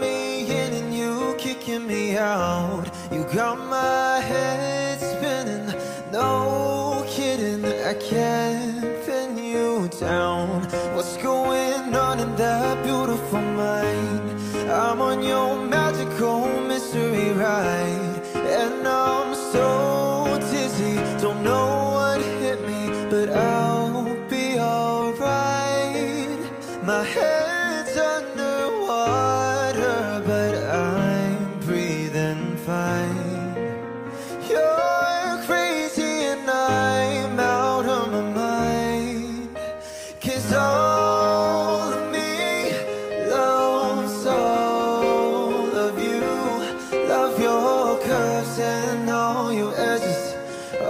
me in and you kicking me out. You got my head spinning, no kidding. I can't pin you down. What's going on in that beautiful mind? I'm on your magical mystery ride, and I'm so dizzy. Don't know what hit me, but I'll be alright. My head's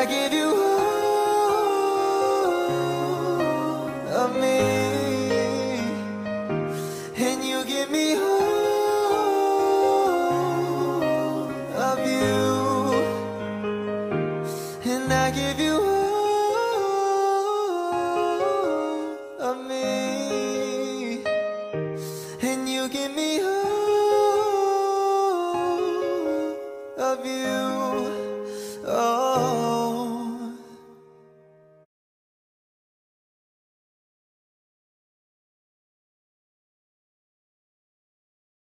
I give you all of me, and you give me all of you, and I give you all of me, and you give me all of you.